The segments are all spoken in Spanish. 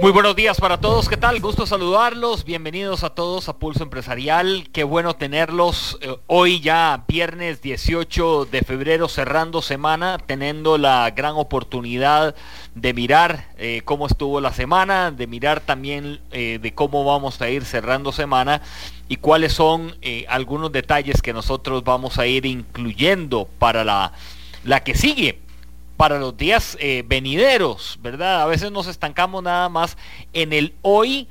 Muy buenos días para todos, ¿qué tal? Gusto saludarlos, bienvenidos a todos a Pulso Empresarial, qué bueno tenerlos eh, hoy ya viernes 18 de febrero cerrando semana, teniendo la gran oportunidad de mirar eh, cómo estuvo la semana, de mirar también eh, de cómo vamos a ir cerrando semana y cuáles son algunos detalles que nosotros vamos a ir incluyendo para la, la que sigue para los días eh, venideros, ¿verdad? A veces nos estancamos nada más en el hoy,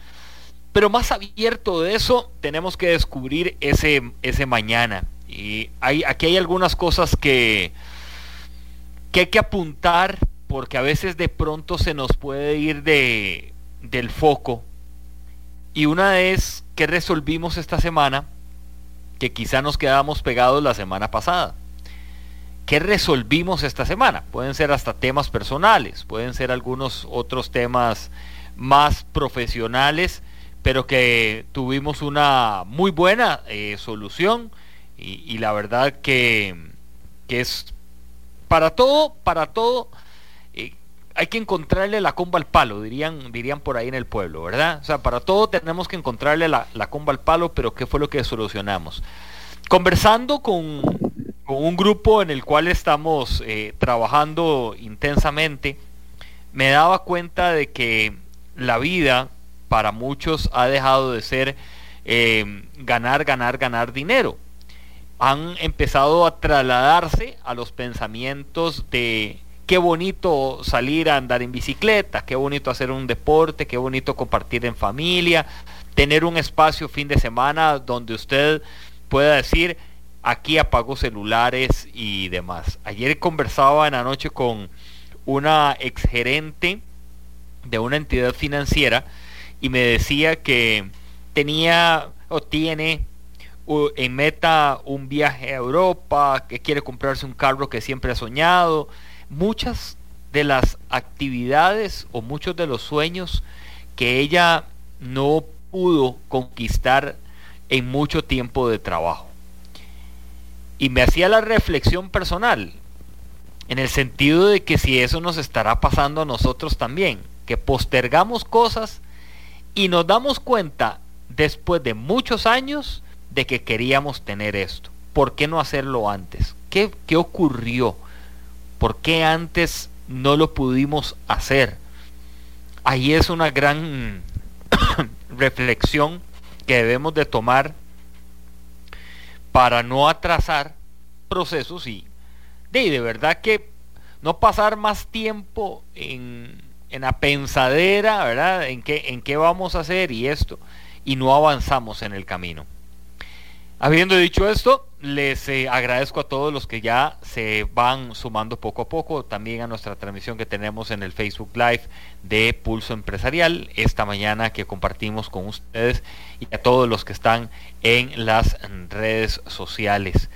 pero más abierto de eso tenemos que descubrir ese, ese mañana. Y hay, aquí hay algunas cosas que, que hay que apuntar porque a veces de pronto se nos puede ir de, del foco. Y una es que resolvimos esta semana que quizá nos quedamos pegados la semana pasada. ¿Qué resolvimos esta semana? Pueden ser hasta temas personales, pueden ser algunos otros temas más profesionales, pero que tuvimos una muy buena eh, solución y, la verdad que, es para todo, para todo, eh, hay que encontrarle la comba al palo, dirían, dirían por ahí en el pueblo, ¿verdad? O sea, para todo tenemos que encontrarle la, la comba al palo, pero ¿qué fue lo que solucionamos? Conversando con, con un grupo en el cual estamos eh, trabajando intensamente, me daba cuenta de que la vida para muchos ha dejado de ser eh, ganar, ganar, ganar dinero. Han empezado a trasladarse a los pensamientos de qué bonito salir a andar en bicicleta, qué bonito hacer un deporte, qué bonito compartir en familia, tener un espacio fin de semana donde usted pueda decir, aquí apago celulares y demás. Ayer conversaba en la noche con una exgerente de una entidad financiera y me decía que tenía o tiene en meta un viaje a Europa, que quiere comprarse un carro que siempre ha soñado. Muchas de las actividades o muchos de los sueños que ella no pudo conquistar en mucho tiempo de trabajo. Y me hacía la reflexión personal, en el sentido de que si eso nos estará pasando a nosotros también, que postergamos cosas y nos damos cuenta después de muchos años de que queríamos tener esto. ¿Por qué no hacerlo antes? ¿Qué, qué ocurrió? ¿Por qué antes no lo pudimos hacer? Ahí es una gran reflexión que debemos de tomar para no atrasar procesos y de, de verdad que no pasar más tiempo en, en la pensadera, ¿verdad? En qué, en qué vamos a hacer y esto, y no avanzamos en el camino. Habiendo dicho esto, les eh, agradezco a todos los que ya se van sumando poco a poco, también a nuestra transmisión que tenemos en el Facebook Live de Pulso Empresarial esta mañana que compartimos con ustedes y a todos los que están en las redes sociales.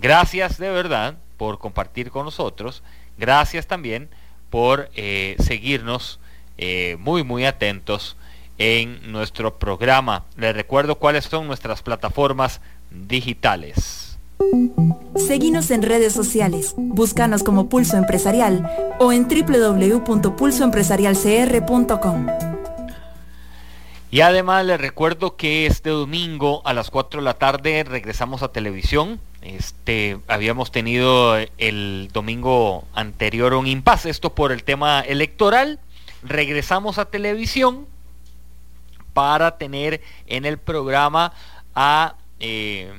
Gracias de verdad por compartir con nosotros, gracias también por eh, seguirnos eh, muy muy atentos en nuestro programa. Les recuerdo cuáles son nuestras plataformas digitales. Seguimos en redes sociales, búscanos como Pulso Empresarial o en www.pulsoempresarialcr.com. Y además les recuerdo que este domingo a las 4 de la tarde regresamos a televisión. Este, habíamos tenido el domingo anterior un impasse, esto por el tema electoral. Regresamos a televisión para tener en el programa a eh,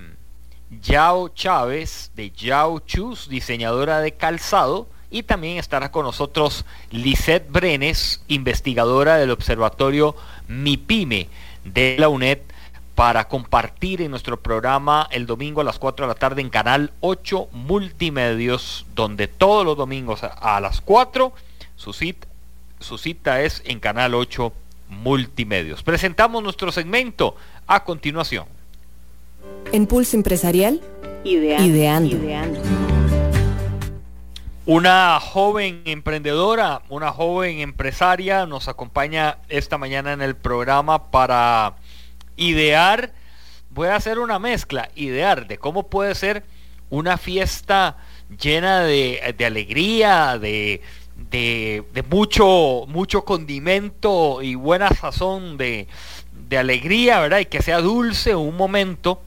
Yao Chávez de Yao Chus, diseñadora de calzado, y también estará con nosotros Lisette Brenes, investigadora del Observatorio MIPIME de la UNED, para compartir en nuestro programa el domingo a las 4 de la tarde en Canal 8 Multimedios, donde todos los domingos a las 4 su cita, su cita es en Canal 8 Multimedios. Presentamos nuestro segmento a continuación. En Pulso Empresarial, ideando. Una joven emprendedora, una joven empresaria nos acompaña esta mañana en el programa para idear, voy a hacer una mezcla, idear de cómo puede ser una fiesta llena de, alegría, de, de, mucho, mucho condimento y buena sazón de, de, alegría, ¿verdad? Y que sea dulce un momento.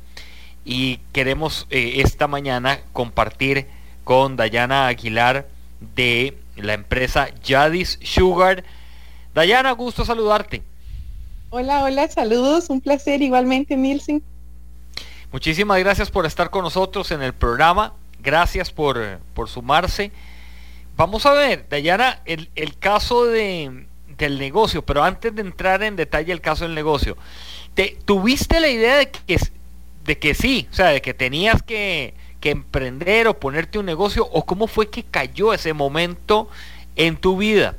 Y queremos eh, esta mañana compartir con Dayana Aguilar de la empresa Yadis Sugar. Dayana, gusto saludarte. Hola, hola, saludos, un placer igualmente, Nielsen. Muchísimas gracias por estar con nosotros en el programa, gracias por, por sumarse. Vamos a ver, Dayana, el, el caso de, del negocio, pero antes de entrar en detalle el caso del negocio, ¿te, ¿tuviste la idea de que, de que sí, o sea, de que tenías que, que emprender o ponerte un negocio o cómo fue que cayó ese momento en tu vida?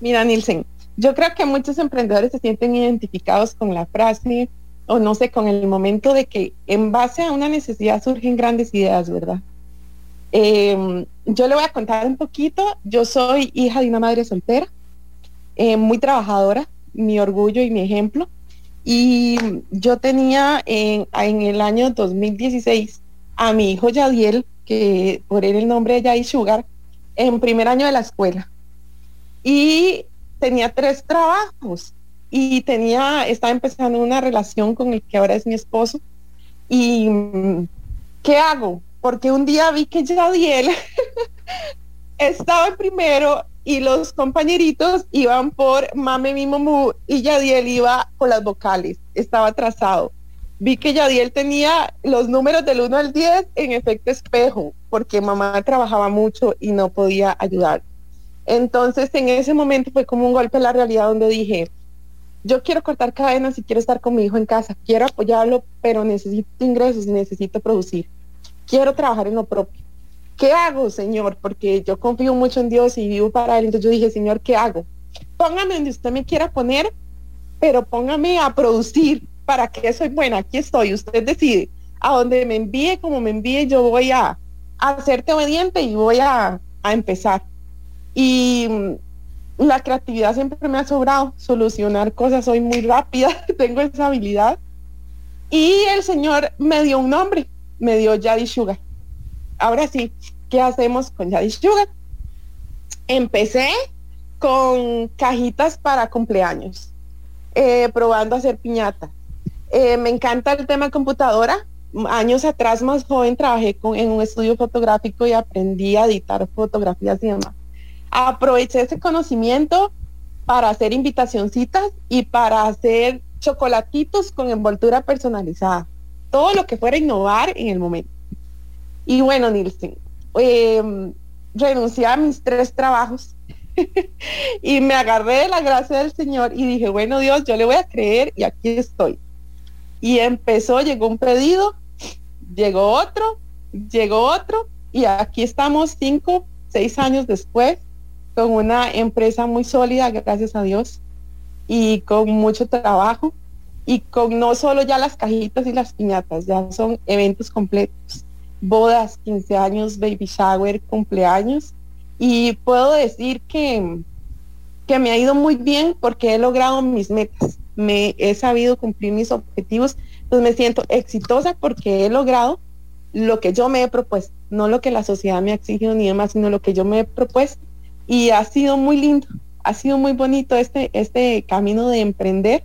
Mira, Nielsen, yo creo que muchos emprendedores se sienten identificados con la frase o no sé, con el momento de que en base a una necesidad surgen grandes ideas, ¿verdad? Em, yo le voy a contar un poquito. Yo soy hija de una madre soltera, eh, muy trabajadora, mi orgullo y mi ejemplo. Y yo tenía en, en el año 2016 a mi hijo Yadiel, que por él el nombre de Yadi Sugar, en primer año de la escuela. Y tenía tres trabajos y tenía, estaba empezando una relación con el que ahora es mi esposo. Y ¿qué hago? Porque un día vi que Yadiel estaba en primero y los compañeritos iban por Mame Mi Momu y Yadiel iba con las vocales, estaba atrasado vi que Yadiel tenía los números del 1 al 10 en efecto espejo, porque mamá trabajaba mucho y no podía ayudar. Entonces, en ese momento fue como un golpe a la realidad donde dije, yo quiero cortar cadenas y quiero estar con mi hijo en casa, quiero apoyarlo, pero necesito ingresos, necesito producir, quiero trabajar en lo propio. ¿Qué hago, Señor? Porque yo confío mucho en Dios y vivo para Él. Entonces yo dije, Señor, ¿qué hago? Póngame donde usted me quiera poner, pero póngame a producir, para qué soy buena, aquí estoy, usted decide. A donde me envíe, como me envíe, yo voy a, hacerte obediente y voy a, a empezar. Y mm, la creatividad siempre me ha sobrado, solucionar cosas, soy muy rápida, tengo esa habilidad. Y el Señor me dio un nombre, me dio Yadi Sugar. Ahora sí, ¿qué hacemos con Yadi Sugar? Empecé con cajitas para cumpleaños, eh, probando a hacer piñatas. Eh, me encanta el tema computadora. Años atrás, más joven, trabajé en un estudio fotográfico y aprendí a editar fotografías y demás. Aproveché ese conocimiento para hacer invitacioncitas y para hacer chocolatitos con envoltura personalizada. Todo lo que fuera innovar en el momento. Y bueno, Nielsen, em, renuncié a mis tres trabajos y me agarré de la gracia del Señor y dije, bueno Dios, yo le voy a creer y aquí estoy. Y empezó, llegó un pedido, llegó otro, llegó otro, y aquí estamos cinco, seis años después, con una empresa muy sólida, gracias a Dios, y con mucho trabajo, y con no solo ya las cajitas y las piñatas, ya son eventos completos, bodas, 15 años, baby shower, cumpleaños, y puedo decir que, que me ha ido muy bien porque he logrado mis metas me he sabido cumplir mis objetivos, pues me siento exitosa porque he logrado lo que yo me he propuesto, no lo que la sociedad me ha exigido ni demás, sino lo que yo me he propuesto. Y ha sido muy lindo, ha sido muy bonito este, este camino de emprender.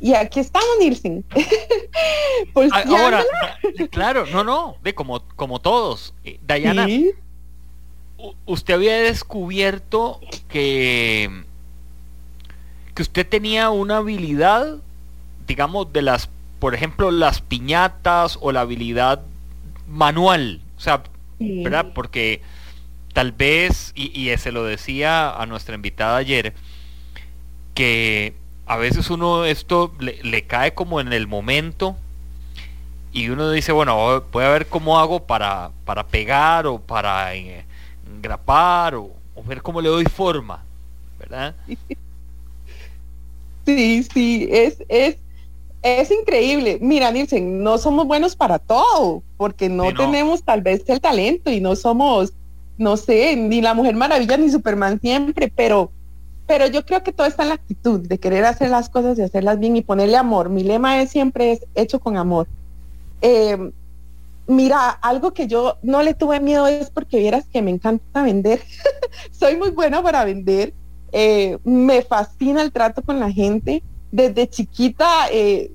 Y aquí estamos, Nielsen. Ahora, claro, no, no, ve como, como todos. Eh, Dayana, usted había descubierto que que usted tenía una habilidad, digamos, de las, por ejemplo, las piñatas o la habilidad manual, o sea, ¿verdad? Porque tal vez, y, se lo decía a nuestra invitada ayer, que a veces uno esto le, cae como en el momento y uno dice, bueno, voy a ver cómo hago para, para pegar o para eh, engrapar o, o ver cómo le doy forma, ¿verdad? Sí, sí, es, es, es increíble. Mira, no somos buenos para todo, porque no, tenemos tal vez el talento y no somos no sé, ni la Mujer Maravilla ni Superman siempre, pero, pero yo creo que todo está en la actitud de querer hacer las cosas y hacerlas bien y ponerle amor. Mi lema es siempre es hecho con amor. Eh, mira, algo que yo no le tuve miedo es porque vieras que me encanta vender. Soy muy buena para vender. Eh, me fascina el trato con la gente. Desde chiquita eh,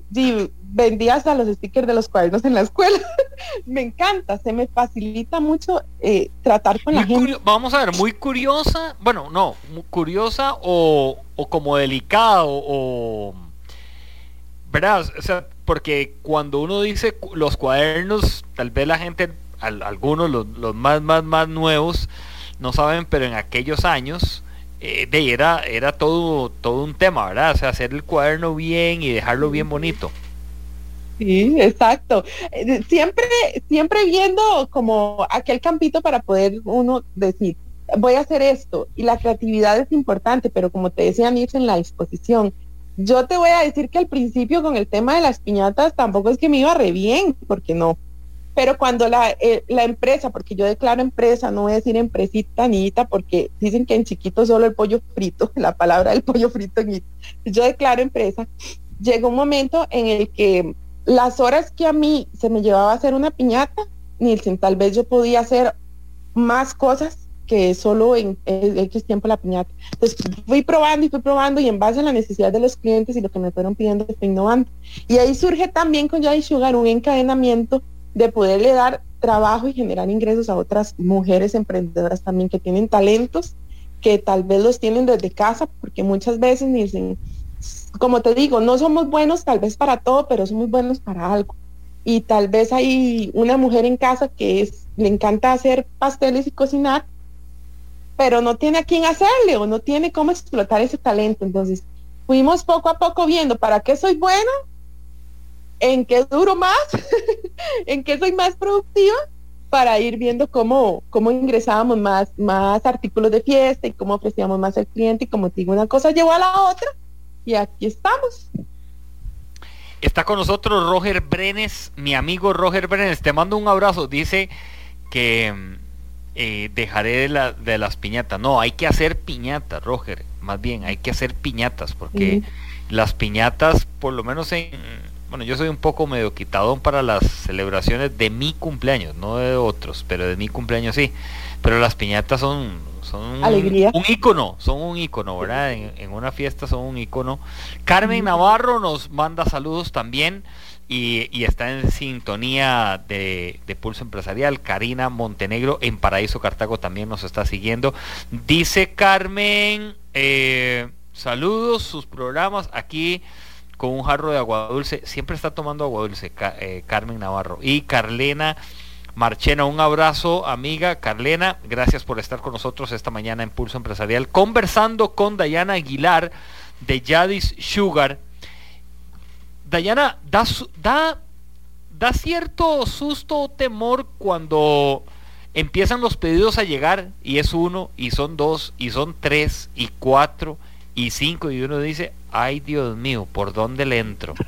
vendía hasta los stickers de los cuadernos en la escuela. me encanta, se me facilita mucho eh, tratar con la gente. Vamos a ver, muy curiosa, bueno, no, curiosa o, o como delicada o, ¿verdad? O sea, porque cuando uno dice los cuadernos, tal vez la gente, algunos, los, los, más, más, más nuevos, no saben, pero en aquellos años eh, de, era, era todo, todo un tema, ¿verdad? O sea, hacer el cuaderno bien y dejarlo bien bonito. Sí, exacto. Eh, siempre, siempre viendo como aquel campito para poder uno decir, voy a hacer esto. Y la creatividad es importante, pero como te decía Nietzsche en la exposición, yo te voy a decir que al principio con el tema de las piñatas tampoco es que me iba re bien, porque no. Pero cuando la, eh, la empresa, porque yo declaro empresa, no voy a decir empresita niñita, porque dicen que en chiquito solo el pollo frito, la palabra del pollo frito, yo declaro empresa, llegó un momento en el que las horas que a mí se me llevaba a hacer una piñata, Nielsen, tal vez yo podía hacer más cosas que solo en X tiempo la piñata. Entonces fui probando y fui probando y en base a la necesidad de los clientes y lo que me fueron pidiendo, estoy innovando. Y ahí surge también con Jai Sugar un encadenamiento de poderle dar trabajo y generar ingresos a otras mujeres emprendedoras también que tienen talentos, que tal vez los tienen desde casa, porque muchas veces dicen, como te digo, no somos buenos tal vez para todo, pero somos buenos para algo. Y tal vez hay una mujer en casa que es, le encanta hacer pasteles y cocinar, pero no tiene a quién hacerle o no tiene cómo explotar ese talento. Entonces, fuimos poco a poco viendo para qué soy bueno, en qué duro más, en qué soy más productiva, para ir viendo cómo, cómo ingresábamos más, más artículos de fiesta y cómo ofrecíamos más al cliente. Y como te digo, una cosa llevó a la otra y aquí estamos. Está con nosotros Roger Brenes, mi amigo Roger Brenes. Te mando un abrazo. Dice que eh, dejaré de, la, de, las piñatas. No, hay que hacer piñatas, Roger. Más bien, hay que hacer piñatas, porque las piñatas, por lo menos en... Bueno, yo soy un poco medio quitadón para las celebraciones de mi cumpleaños, no de otros, pero de mi cumpleaños sí. Pero las piñatas son, son Alegría. un ícono, son un ícono, ¿verdad? En, en, una fiesta son un ícono. Carmen Navarro nos manda saludos también y, está en sintonía de, Pulso Empresarial. Karina Montenegro en Paraíso Cartago también nos está siguiendo. Dice Carmen, eh, saludos, sus programas aquí con un jarro de agua dulce. Siempre está tomando agua dulce, eh, Carmen Navarro. Y Carlena Marchena, un abrazo, amiga Carlena. Gracias por estar con nosotros esta mañana en Pulso Empresarial, conversando con Dayana Aguilar de Yadis Sugar Dayana, da, da, da cierto susto o temor cuando empiezan los pedidos a llegar y es uno y son dos y son tres y cuatro y cinco y uno dice, ay Dios mío, ¿por dónde le entro?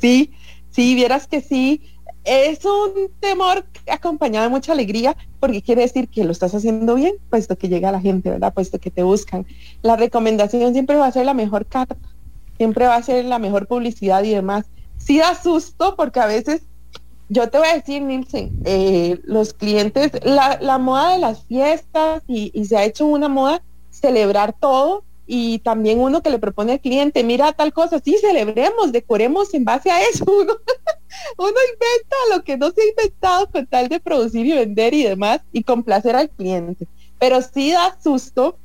Sí, sí, vieras que sí. Es un temor acompañado de mucha alegría porque quiere decir que lo estás haciendo bien, puesto que llega la gente, ¿verdad? Puesto que te buscan. La recomendación siempre va a ser la mejor carta siempre va a ser la mejor publicidad y demás. Sí da susto porque a veces, yo te voy a decir, Nielsen, eh, los clientes, la, moda de las fiestas y, se ha hecho una moda celebrar todo y también uno que le propone al cliente, mira tal cosa, sí, celebremos, decoremos en base a eso. Uno, inventa lo que no se ha inventado con tal de producir y vender y demás y complacer al cliente. Pero sí da susto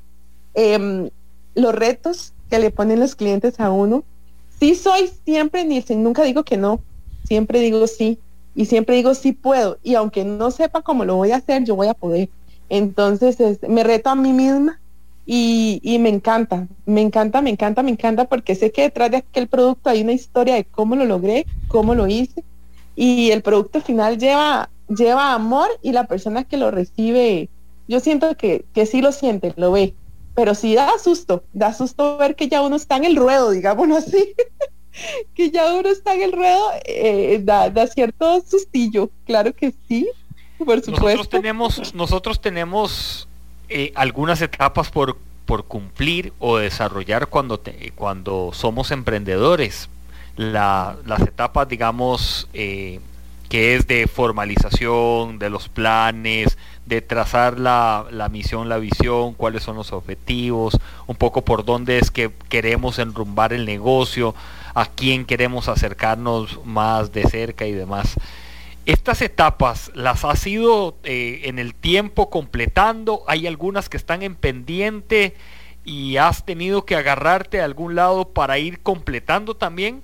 em, los retos que le ponen los clientes a uno. Sí soy siempre, Nielsen, nunca digo que no, siempre digo sí y siempre digo sí puedo y aunque no sepa cómo lo voy a hacer, yo voy a poder. Entonces me reto a mí misma y, y, me encanta, me encanta, me encanta, me encanta porque sé que detrás de aquel producto hay una historia de cómo lo logré, cómo lo hice y el producto final lleva, lleva amor y la persona que lo recibe, yo siento que, que sí lo siente, lo ve pero sí da susto, da susto ver que ya uno está en el ruedo, digámoslo así, que ya uno está en el ruedo, eh, da, cierto sustillo, claro que sí, Por supuesto. Nosotros tenemos, nosotros tenemos eh, algunas etapas por, por cumplir o desarrollar cuando, cuando somos emprendedores. las etapas, digamos, eh, que es de formalización de los planes, de trazar la, la, misión, la visión, cuáles son los objetivos, un poco por dónde es que queremos enrumbar el negocio, a quién queremos acercarnos más de cerca y demás. Estas etapas las has ido eh, en el tiempo completando, hay algunas que están en pendiente y has tenido que agarrarte a algún lado para ir completando también.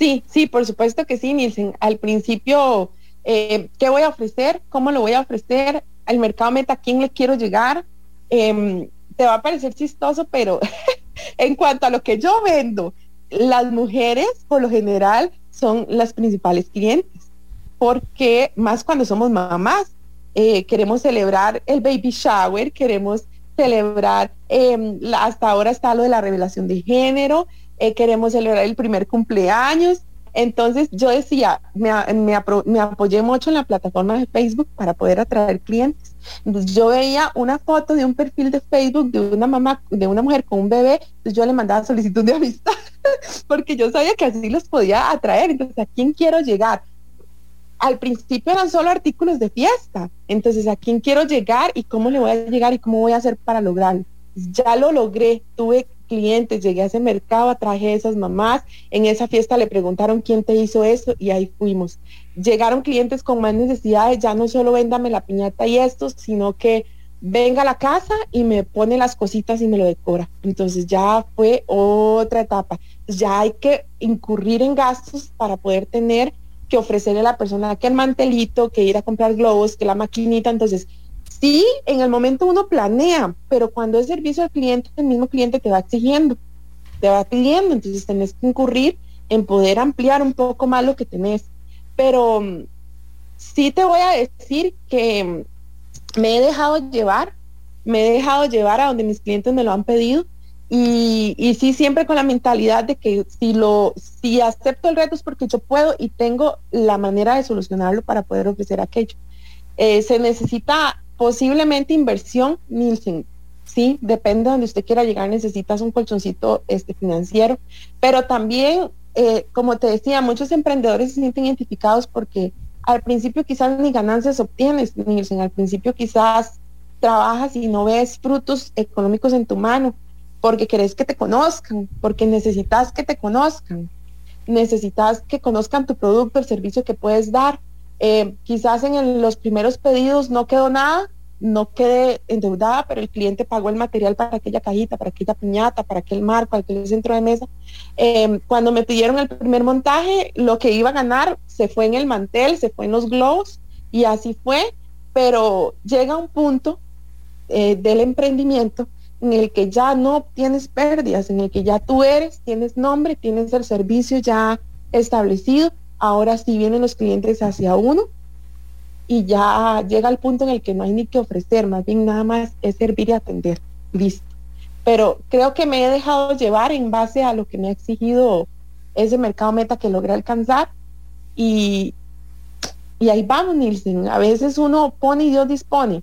Sí, sí, por supuesto que sí, Nielsen. Al principio, eh, ¿qué voy a ofrecer? ¿Cómo lo voy a ofrecer? Al mercado meta, ¿a quién le quiero llegar? Em, te va a parecer chistoso, pero en cuanto a lo que yo vendo, las mujeres por lo general son las principales clientes, porque más cuando somos mamás, eh, queremos celebrar el baby shower, queremos celebrar, em, hasta ahora está lo de la revelación de género, eh, queremos celebrar el primer cumpleaños. Entonces yo decía, me, me, apoyé mucho en la plataforma de Facebook para poder atraer clientes. Yo veía una foto de un perfil de Facebook de una mamá, de una mujer con un bebé, entonces yo le mandaba solicitud de amistad, porque yo sabía que así los podía atraer. Entonces, ¿a quién quiero llegar? Al principio eran solo artículos de fiesta. Entonces, ¿a quién quiero llegar y cómo le voy a llegar y cómo voy a hacer para lograrlo? Ya lo logré, tuve clientes, llegué a ese mercado, traje a esas mamás, en esa fiesta le preguntaron quién te hizo eso y ahí fuimos. Llegaron clientes con más necesidades, ya no solo véndame la piñata y esto, sino que venga a la casa y me pone las cositas y me lo decora. Entonces ya fue otra etapa. Ya hay que incurrir en gastos para poder tener que ofrecerle a la persona que el mantelito, que ir a comprar globos, que la maquinita. Entonces, Sí, en el momento uno planea, pero cuando es servicio al cliente, el mismo cliente te va exigiendo, te va pidiendo, entonces tenés que incurrir en poder ampliar un poco más lo que tenés. Pero mm, sí te voy a decir que mm, me he dejado llevar, me he dejado llevar a donde mis clientes me lo han pedido y, y, sí siempre con la mentalidad de que si lo si acepto el reto es porque yo puedo y tengo la manera de solucionarlo para poder ofrecer aquello. Eh, se necesita Posiblemente inversión, Nielsen, sí, depende de donde usted quiera llegar, necesitas un colchoncito este, financiero, pero también, eh, como te decía, muchos emprendedores se sienten identificados porque al principio quizás ni ganancias obtienes, Nielsen, al principio quizás trabajas y no ves frutos económicos en tu mano, porque querés que te conozcan, porque necesitas que te conozcan, necesitas que conozcan tu producto, el servicio que puedes dar. Eh, quizás en los primeros pedidos no quedó nada, no quedé endeudada, pero el cliente pagó el material para aquella cajita, para aquella piñata, para aquel marco, aquel centro de mesa. Em, cuando me pidieron el primer montaje, lo que iba a ganar se fue en el mantel, se fue en los globos y así fue, pero llega un punto eh, del emprendimiento en el que ya no tienes pérdidas, en el que ya tú eres, tienes nombre, tienes el servicio ya establecido ahora sí vienen los clientes hacia uno y ya llega el punto en el que no hay ni que ofrecer, más bien nada más es servir y atender. Listo. Pero creo que me he dejado llevar en base a lo que me ha exigido ese mercado meta que logré alcanzar y, y ahí vamos, Nielsen. A veces uno pone y Dios dispone.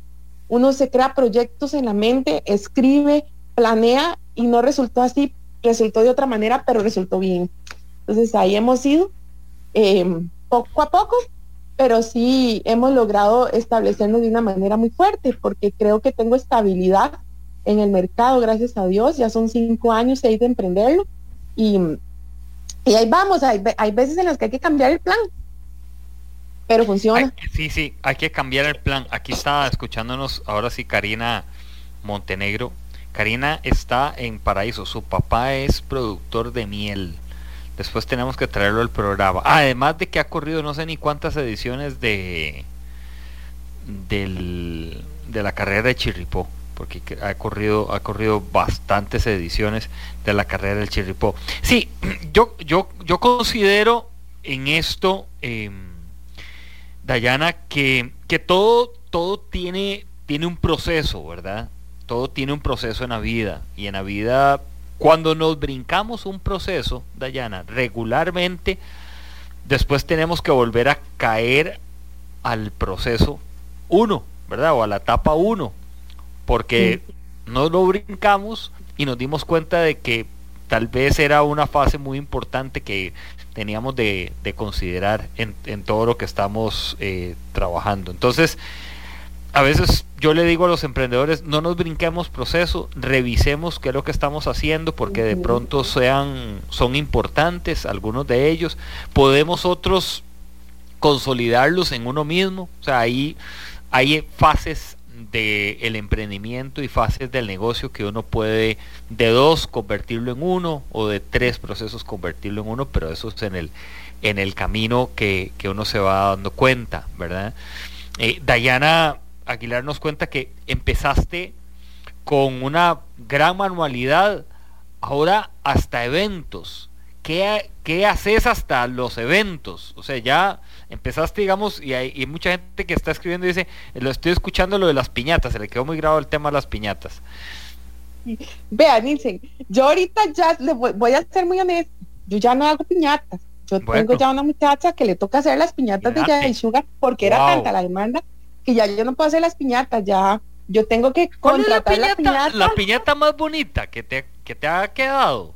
Uno se crea proyectos en la mente, escribe, planea y no resultó así, resultó de otra manera, pero resultó bien. Entonces ahí hemos ido Em, poco a poco, pero sí hemos logrado establecernos de una manera muy fuerte, porque creo que tengo estabilidad en el mercado, gracias a Dios, ya son cinco años, seis de emprenderlo, y, y ahí vamos, hay, hay veces en las que hay que cambiar el plan, pero funciona. sí, sí, hay que cambiar el plan. Aquí está escuchándonos ahora sí Karina Montenegro. Karina está en Paraíso, su papá es productor de miel. Después tenemos que traerlo al programa. Además de que ha corrido no sé ni cuántas ediciones de del, de la carrera de Chirripó, porque ha corrido ha corrido bastantes ediciones de la carrera del Chirripó. Sí, yo yo yo considero en esto eh, Dayana que, que todo todo tiene tiene un proceso, ¿verdad? Todo tiene un proceso en la vida y en la vida cuando nos brincamos un proceso, Dayana, regularmente, después tenemos que volver a caer al proceso 1, ¿verdad? O a la etapa 1, porque no lo brincamos y nos dimos cuenta de que tal vez era una fase muy importante que teníamos de, considerar en, todo lo que estamos eh, trabajando. Entonces, a veces yo le digo a los emprendedores, no nos brinquemos proceso, revisemos qué es lo que estamos haciendo, porque de pronto sean, son importantes algunos de ellos, podemos otros consolidarlos en uno mismo, o sea, ahí hay fases del emprendimiento y fases del negocio que uno puede de dos convertirlo en uno o de tres procesos convertirlo en uno, pero eso es en el, en el camino que, uno se va dando cuenta, ¿verdad? Eh, Dayana Aguilar nos cuenta que empezaste con una gran manualidad, ahora hasta eventos. ¿Qué, ¿Qué, haces hasta los eventos? O sea, ya empezaste, digamos, y hay, mucha gente que está escribiendo y dice, lo estoy escuchando lo de las piñatas, se le quedó muy grabado el tema de las piñatas. Vean, dicen, yo ahorita ya le voy, a ser muy honesto, yo ya no hago piñatas. Yo tengo ya una muchacha que le toca hacer las piñatas de Jay Sugar porque era tanta la demanda que ya yo no puedo hacer las piñatas, ya yo tengo que contratar la piñata, la piñata, más bonita que te, que te ha quedado.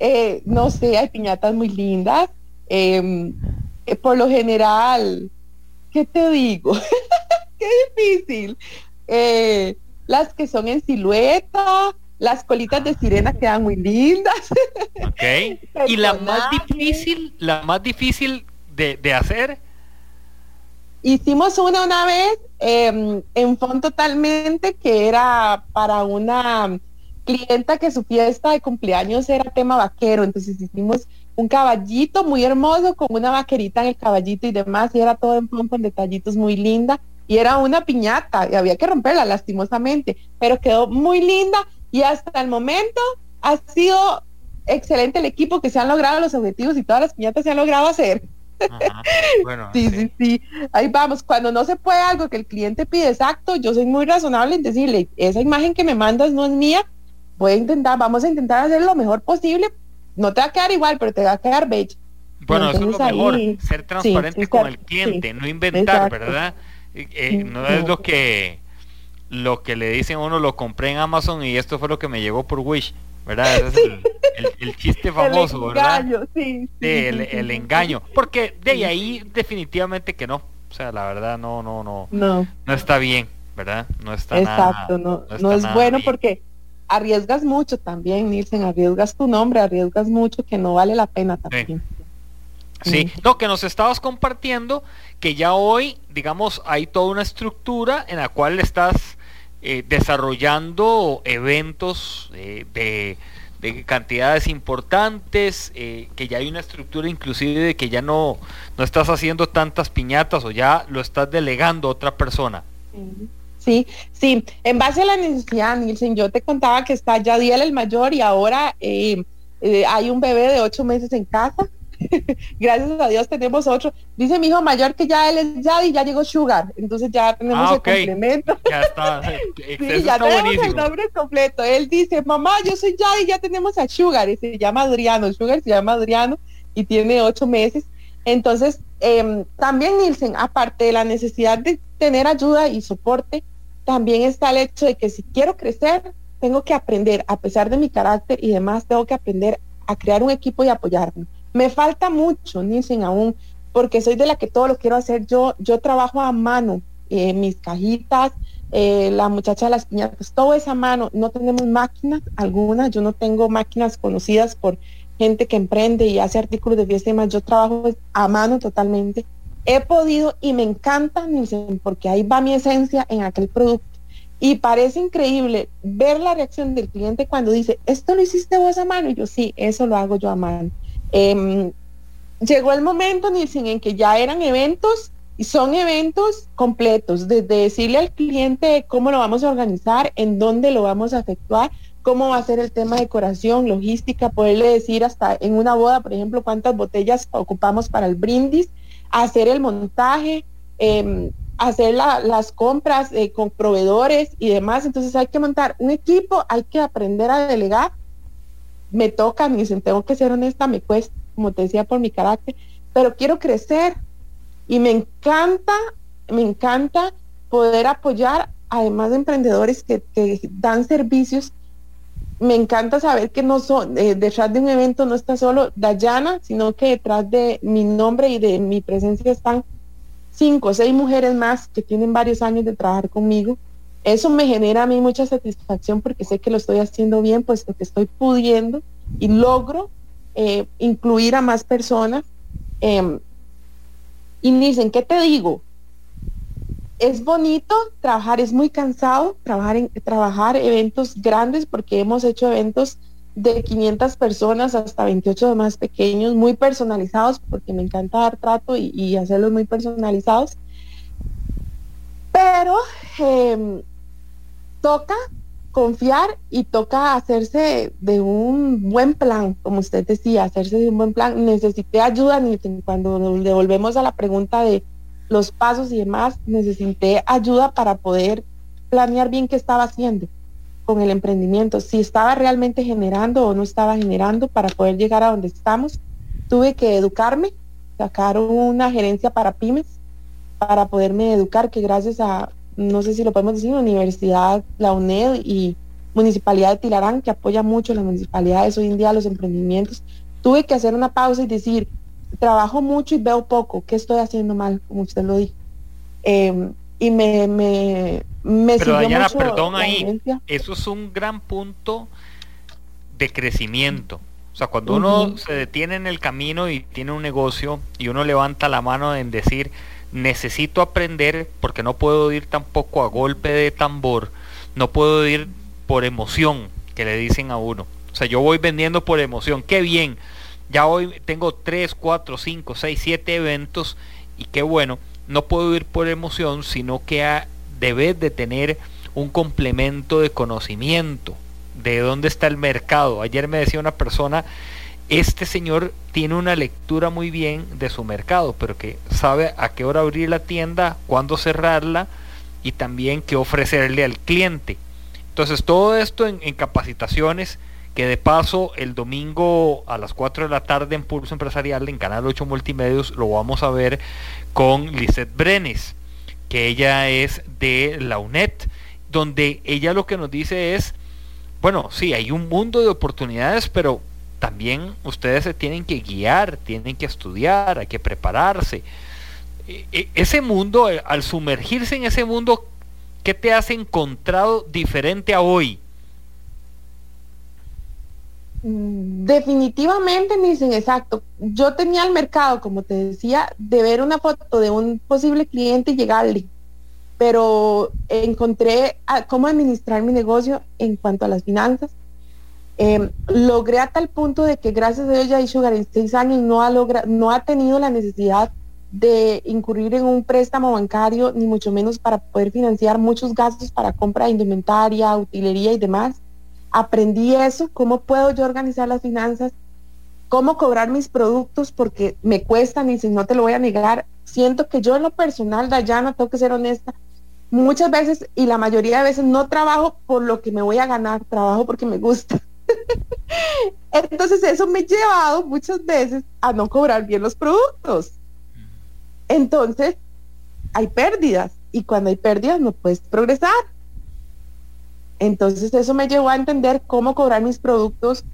Eh, no sé, hay piñatas muy lindas. Em, eh, por lo general, ¿qué te digo? Qué difícil. Eh, las que son en silueta, las colitas de sirena quedan muy lindas. Y la más difícil, la más difícil de, de hacer Hicimos una una vez em, en fondo totalmente que era para una clienta que su fiesta de cumpleaños era tema vaquero, entonces hicimos un caballito muy hermoso con una vaquerita en el caballito y demás, y era todo en fondo con detallitos muy linda, y era una piñata, y había que romperla lastimosamente, pero quedó muy linda y hasta el momento ha sido excelente el equipo que se han logrado los objetivos y todas las piñatas se han logrado hacer. Bueno, sí, sí, sí. Ahí vamos. Cuando no se puede algo que el cliente pide exacto, yo soy muy razonable en decirle, esa imagen que me mandas no es mía, voy a intentar, vamos a intentar hacer lo mejor posible. No te va a quedar igual, pero te va a quedar bello. Bueno, eso es lo mejor, ser transparente con el cliente, no inventar, ¿verdad? Eh, no es lo que lo que le dicen a uno, lo compré en Amazon y esto fue lo que me llegó por Wish. ¿verdad? es el, chiste famoso, el engaño, Sí, el, engaño. Porque de ahí definitivamente que no. O sea, la verdad no, no, no. No, no está bien, ¿verdad? No está Exacto, no, no, es bueno porque arriesgas mucho también, Nielsen, arriesgas tu nombre, arriesgas mucho que no vale la pena también. Sí. no, que nos estabas compartiendo que ya hoy, digamos, hay toda una estructura en la cual estás eh, desarrollando eventos eh, de, cantidades importantes, eh, que ya hay una estructura inclusive de que ya no, no estás haciendo tantas piñatas o ya lo estás delegando a otra persona. Sí, sí, en base a la necesidad, Nielsen, yo te contaba que está ya Diel el mayor y ahora hay un bebé de ocho meses en casa Gracias a Dios tenemos otro. Dice mi hijo mayor que ya él es Yadi, ya llegó Sugar. Entonces ya tenemos ah, el complemento. Ya está. ya tenemos el nombre completo. Él dice, mamá, yo soy Yadi, ya tenemos a Sugar. Y se llama Adriano. Sugar se llama Adriano y tiene ocho meses. Entonces, em, también Nielsen, aparte de la necesidad de tener ayuda y soporte, también está el hecho de que si quiero crecer, tengo que aprender, a pesar de mi carácter y demás, tengo que aprender a crear un equipo y apoyarme. Me falta mucho, Nielsen, aún, porque soy de la que todo lo quiero hacer yo. Yo trabajo a mano, eh, mis cajitas, eh, la muchacha de las piñatas, todo es a mano. No tenemos máquinas algunas, yo no tengo máquinas conocidas por gente que emprende y hace artículos de fiesta y demás. Yo trabajo a mano totalmente. He podido y me encanta, Nielsen, porque ahí va mi esencia en aquel producto. Y parece increíble ver la reacción del cliente cuando dice, esto lo hiciste vos a mano. Y yo, sí, eso lo hago yo a mano. Em, llegó el momento, Nielsen, en que ya eran eventos y son eventos completos, desde decirle al cliente cómo lo vamos a organizar, en dónde lo vamos a efectuar, cómo va a ser el tema de decoración, logística, poderle decir hasta en una boda, por ejemplo, cuántas botellas ocupamos para el brindis, hacer el montaje, em, hacer las compras eh, con proveedores y demás. Entonces hay que montar un equipo, hay que aprender a delegar me toca, me dicen, tengo que ser honesta, me cuesta, como te decía, por mi carácter, pero quiero crecer Y me encanta, me encanta poder apoyar, además de emprendedores que, dan servicios. Me encanta saber que no son, eh, detrás de un evento no está solo Dayana, sino que detrás de mi nombre y de mi presencia están cinco o seis mujeres más que tienen varios años de trabajar conmigo. Eso me genera a mí mucha satisfacción porque sé que lo estoy haciendo bien, puesto que estoy pudiendo y logro eh, incluir a más personas. Em, y dicen, ¿qué te digo? Es bonito trabajar, es muy cansado trabajar en trabajar eventos grandes porque hemos hecho eventos de 500 personas hasta 28 de más pequeños, muy personalizados, porque me encanta dar trato y, hacerlos muy personalizados. Pero em, toca confiar y toca hacerse de un buen plan, como usted decía, hacerse de un buen plan. Necesité ayuda, cuando le volvemos a la pregunta de los pasos y demás, necesité ayuda para poder planear bien qué estaba haciendo con el emprendimiento, si estaba realmente generando o no estaba generando para poder llegar a donde estamos. Tuve que educarme, sacar una gerencia para pymes para poderme educar, que gracias a, no sé si lo podemos decir, Universidad, la UNED y Municipalidad de Tilarán, que apoya mucho las municipalidades hoy en día los emprendimientos, tuve que hacer una pausa y decir, trabajo mucho y veo poco, ¿qué estoy haciendo mal? Como usted lo dijo. Em, y me, me, me Pero Dayana, perdón ahí, eso es un gran punto de crecimiento. O sea, cuando uno se detiene en el camino y tiene un negocio y uno levanta la mano en decir, necesito aprender porque no puedo ir tampoco a golpe de tambor, no puedo ir por emoción, que le dicen a uno. O sea, yo voy vendiendo por emoción, qué bien. Ya hoy tengo 3, 4, 5, 6, 7 eventos y qué bueno. No puedo ir por emoción, sino que a, debes de tener un complemento de conocimiento de dónde está el mercado. Ayer me decía una persona, este señor tiene una lectura muy bien de su mercado, pero que sabe a qué hora abrir la tienda, cuándo cerrarla y también qué ofrecerle al cliente. Entonces todo esto en, capacitaciones que de paso el domingo a las 4 de la tarde en Pulso Empresarial en Canal 8 Multimedios lo vamos a ver con Lisette Brenes, que ella es de la UNED, donde ella lo que nos dice es, bueno, sí, hay un mundo de oportunidades, pero también ustedes se tienen que guiar, tienen que estudiar, hay que prepararse. E, e, ese mundo, al sumergirse en ese mundo, ¿qué te has encontrado diferente a hoy? Mm, definitivamente, dicen exacto. Yo tenía el mercado, como te decía, de ver una foto de un posible cliente y llegarle, pero encontré cómo administrar mi negocio en cuanto a las finanzas, Em, logré a tal punto de que gracias a Dios ya Sugar en seis años no ha, logra, no ha tenido la necesidad de incurrir en un préstamo bancario, ni mucho menos para poder financiar muchos gastos para compra de indumentaria, utilería y demás. Aprendí eso, cómo puedo yo organizar las finanzas, cómo cobrar mis productos, porque me cuestan y si no te lo voy a negar, siento que yo en lo personal, Dayana, tengo que ser honesta, muchas veces y la mayoría de veces no trabajo por lo que me voy a ganar, trabajo porque me gusta. Entonces eso me ha llevado muchas veces a no cobrar bien los productos. Entonces hay pérdidas y cuando hay pérdidas no puedes progresar. Entonces eso me llevó a entender cómo cobrar mis productos,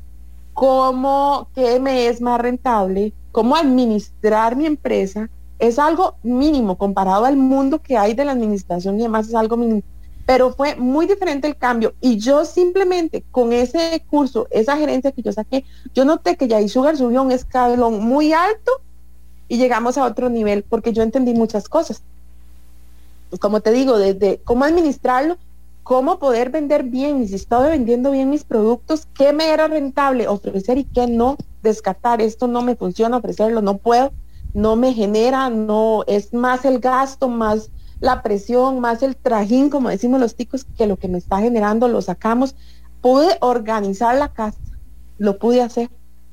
cómo, qué me es más rentable, cómo administrar mi empresa. Es algo mínimo comparado al mundo que hay de la administración y demás, es algo mínimo pero fue muy diferente el cambio. Y yo simplemente con ese curso, esa gerencia que yo saqué, yo noté que Yay Sugar subió un escalón muy alto y llegamos a otro nivel porque yo entendí muchas cosas. Como te digo, desde cómo administrarlo, cómo poder vender bien, y si estaba vendiendo bien mis productos, qué me era rentable ofrecer y qué no, descartar, esto no me funciona, ofrecerlo, no puedo, no me genera, no, es más el gasto, más la presión, más el trajín, como decimos los ticos, que lo que me está generando lo sacamos. Pude organizar la casa, lo pude hacer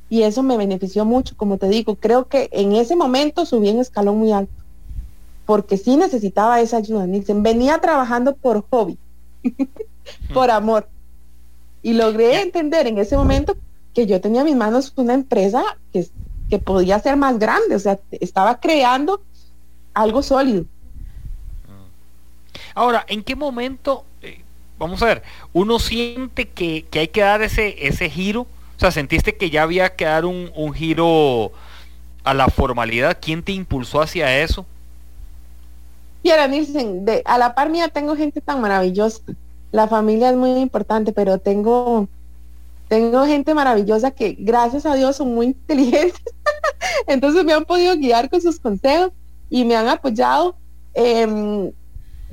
y eso me benefició mucho, como te digo, creo que en ese momento subí en escalón muy alto, porque sí necesitaba esa ayuda. Dicen, venía trabajando por hobby, por amor, y logré entender en ese momento que yo tenía en mis manos una empresa que, que podía ser más grande, o sea, estaba creando algo sólido. Ahora, ¿en qué momento, eh, vamos a ver, uno siente que, hay que dar ese, ese giro? O sea, ¿sentiste que ya había que dar un, un giro a la formalidad? ¿Quién te impulsó hacia eso? Ahora dicen, de, a la par mía tengo gente tan maravillosa. La familia es muy importante, pero tengo, tengo gente maravillosa que gracias a Dios son muy inteligentes. Entonces me han podido guiar con sus consejos y me han apoyado. Em,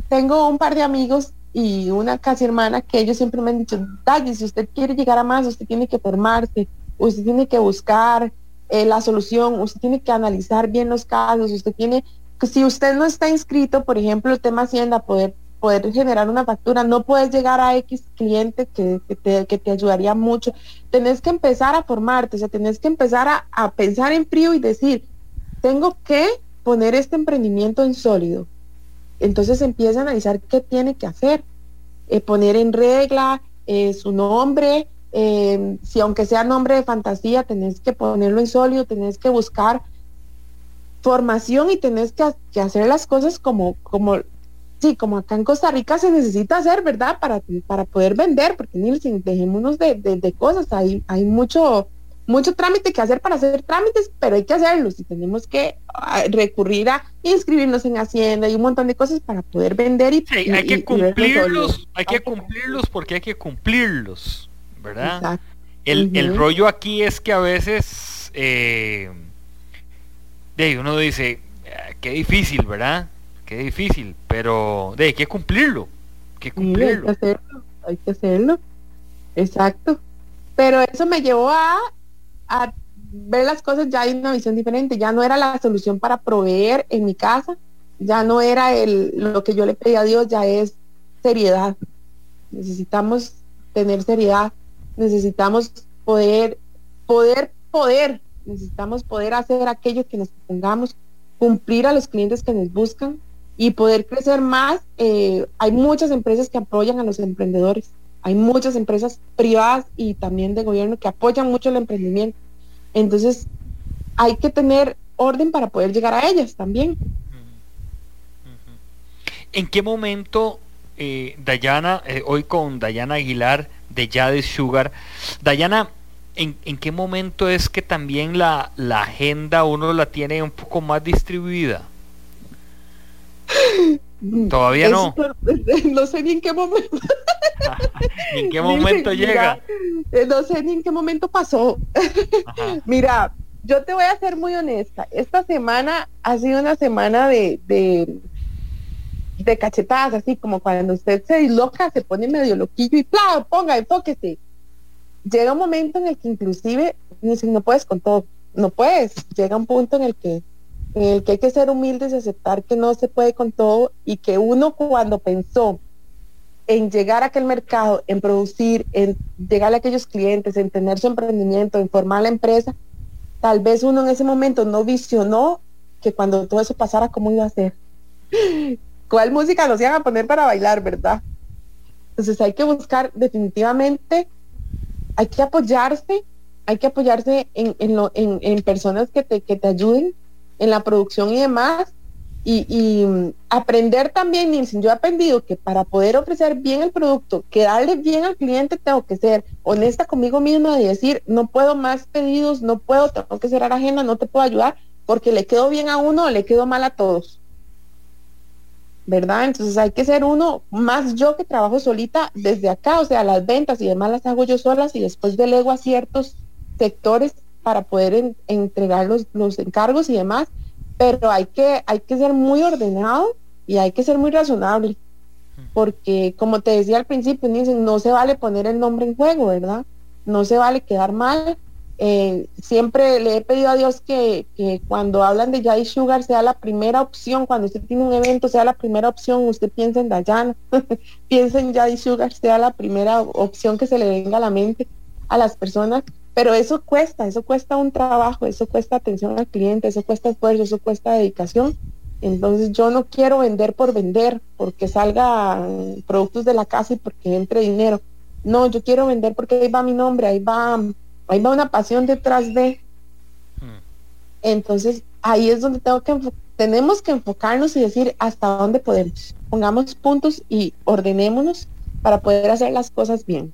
tengo un par de amigos y una casi hermana que ellos siempre me han dicho, si usted quiere llegar a más, usted tiene que formarse, usted tiene que buscar eh, la solución, usted tiene que analizar bien los casos, usted tiene, si usted no está inscrito, por ejemplo, el tema Hacienda, poder, poder generar una factura, no puedes llegar a X cliente que, te, que te, ayudaría mucho. Tenés que empezar a formarte, o sea, tenés que empezar a, a pensar en frío y decir, tengo que poner este emprendimiento en sólido entonces empieza a analizar qué tiene que hacer, eh, poner en regla eh, su nombre, em, si aunque sea nombre de fantasía, tenés que ponerlo en sólido, tenés que buscar formación y tenés que, hacer las cosas como, como, sí, como acá en Costa Rica se necesita hacer, ¿verdad? Para, para poder vender, porque Nielsen, dejémonos de, de, cosas, hay, hay mucho, mucho trámite que hacer para hacer trámites, pero hay que hacerlos y tenemos que ah, recurrir a inscribirnos en Hacienda y un montón de cosas para poder vender y, hay que cumplirlos, hay que cumplirlos porque hay que cumplirlos, ¿verdad? El, rollo aquí es que a veces eh, uno dice, ah, qué difícil, ¿verdad? Qué difícil, pero de, hay que cumplirlo, hay que cumplirlo. hay que hacerlo, hay que hacerlo, exacto. Pero eso me llevó a a ver las cosas ya hay una visión diferente, ya no era la solución para proveer en mi casa, ya no era el, lo que yo le pedí a Dios, ya es seriedad. Necesitamos tener seriedad, necesitamos poder, poder, poder, necesitamos poder hacer aquello que nos pongamos, cumplir a los clientes que nos buscan y poder crecer más. Eh, hay muchas empresas que apoyan a los emprendedores hay muchas empresas privadas y también de gobierno que apoyan mucho el emprendimiento. Entonces, hay que tener orden para poder llegar a ellas también. ¿En qué momento, eh, Dayana, eh, hoy con Dayana Aguilar de Jade Sugar, Dayana, ¿en, ¿en, qué momento es que también la, la agenda uno la tiene un poco más distribuida? Todavía no. No sé ni en qué momento. ¿En qué momento llega? Eh, no sé ni en qué momento pasó. Mira, yo te voy a ser muy honesta. Esta semana ha sido una semana de, de, de cachetadas, así como cuando usted se disloca, se pone medio loquillo y ponga, enfóquese. Llega un momento en el que inclusive dicen, no puedes con todo, no puedes. Llega un punto en el que en que hay que ser humildes y aceptar que no se puede con todo y que uno cuando pensó en llegar a aquel mercado, en producir, en llegar a aquellos clientes, en tener su emprendimiento, en formar la empresa, tal vez uno en ese momento no visionó que cuando todo eso pasara, ¿cómo iba a ser? ¿Cuál música nos iban a poner para bailar, verdad? Entonces hay que buscar definitivamente, hay que apoyarse, hay que apoyarse en, en personas que te, que te ayuden en la producción y demás. Y, mm, aprender también, Nielsen, yo he aprendido que para poder ofrecer bien el producto, que darle bien al cliente, tengo que ser honesta conmigo misma y decir, no puedo más pedidos, no puedo, tengo que cerrar agenda, no te puedo ayudar, porque le quedo bien a uno o le quedo mal a todos. ¿Verdad? Entonces hay que ser uno, más yo que trabajo solita desde acá, o sea, las ventas y demás las hago yo solas y después delego a ciertos sectores para poder entregar los, los, encargos y demás, pero hay que, hay que ser muy ordenado y hay que ser muy razonable, porque como te decía al principio, no se vale poner el nombre en juego, ¿verdad? No se vale quedar mal. Eh, siempre le he pedido a Dios que, cuando hablan de Jai Sugar sea la primera opción, cuando usted tiene un evento sea la primera opción, usted piensa en Dayana, piensa en Jai Sugar sea la primera opción que se le venga a la mente a las personas pero eso cuesta, eso cuesta un trabajo, eso cuesta atención al cliente, eso cuesta esfuerzo, eso cuesta dedicación. Entonces yo no quiero vender por vender, porque salga productos de la casa y porque entre dinero. No, yo quiero vender porque ahí va mi nombre, ahí va, ahí va una pasión detrás de. Hmm. Entonces ahí es donde tengo que tenemos que enfocarnos y decir hasta dónde podemos. Pongamos puntos y ordenémonos para poder hacer las cosas bien.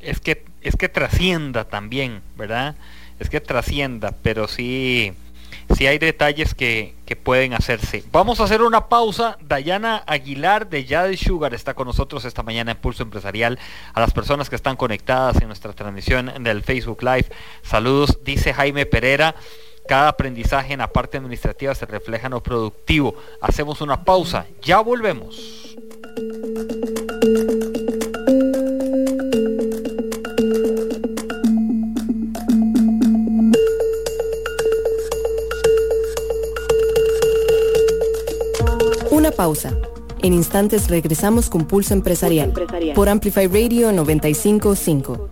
Es que, es que trascienda también, ¿verdad? Es que trascienda, pero sí, sí hay detalles que, que, pueden hacerse. Vamos a hacer una pausa. Dayana Aguilar de Yadi Sugar está con nosotros esta mañana en Pulso Empresarial. A las personas que están conectadas en nuestra transmisión del Facebook Live, saludos, dice Jaime Pereira. Cada aprendizaje en la parte administrativa se refleja en lo productivo. Hacemos una pausa, ya volvemos. Pausa. En instantes regresamos con Pulso Empresarial, por Amplify Radio 955.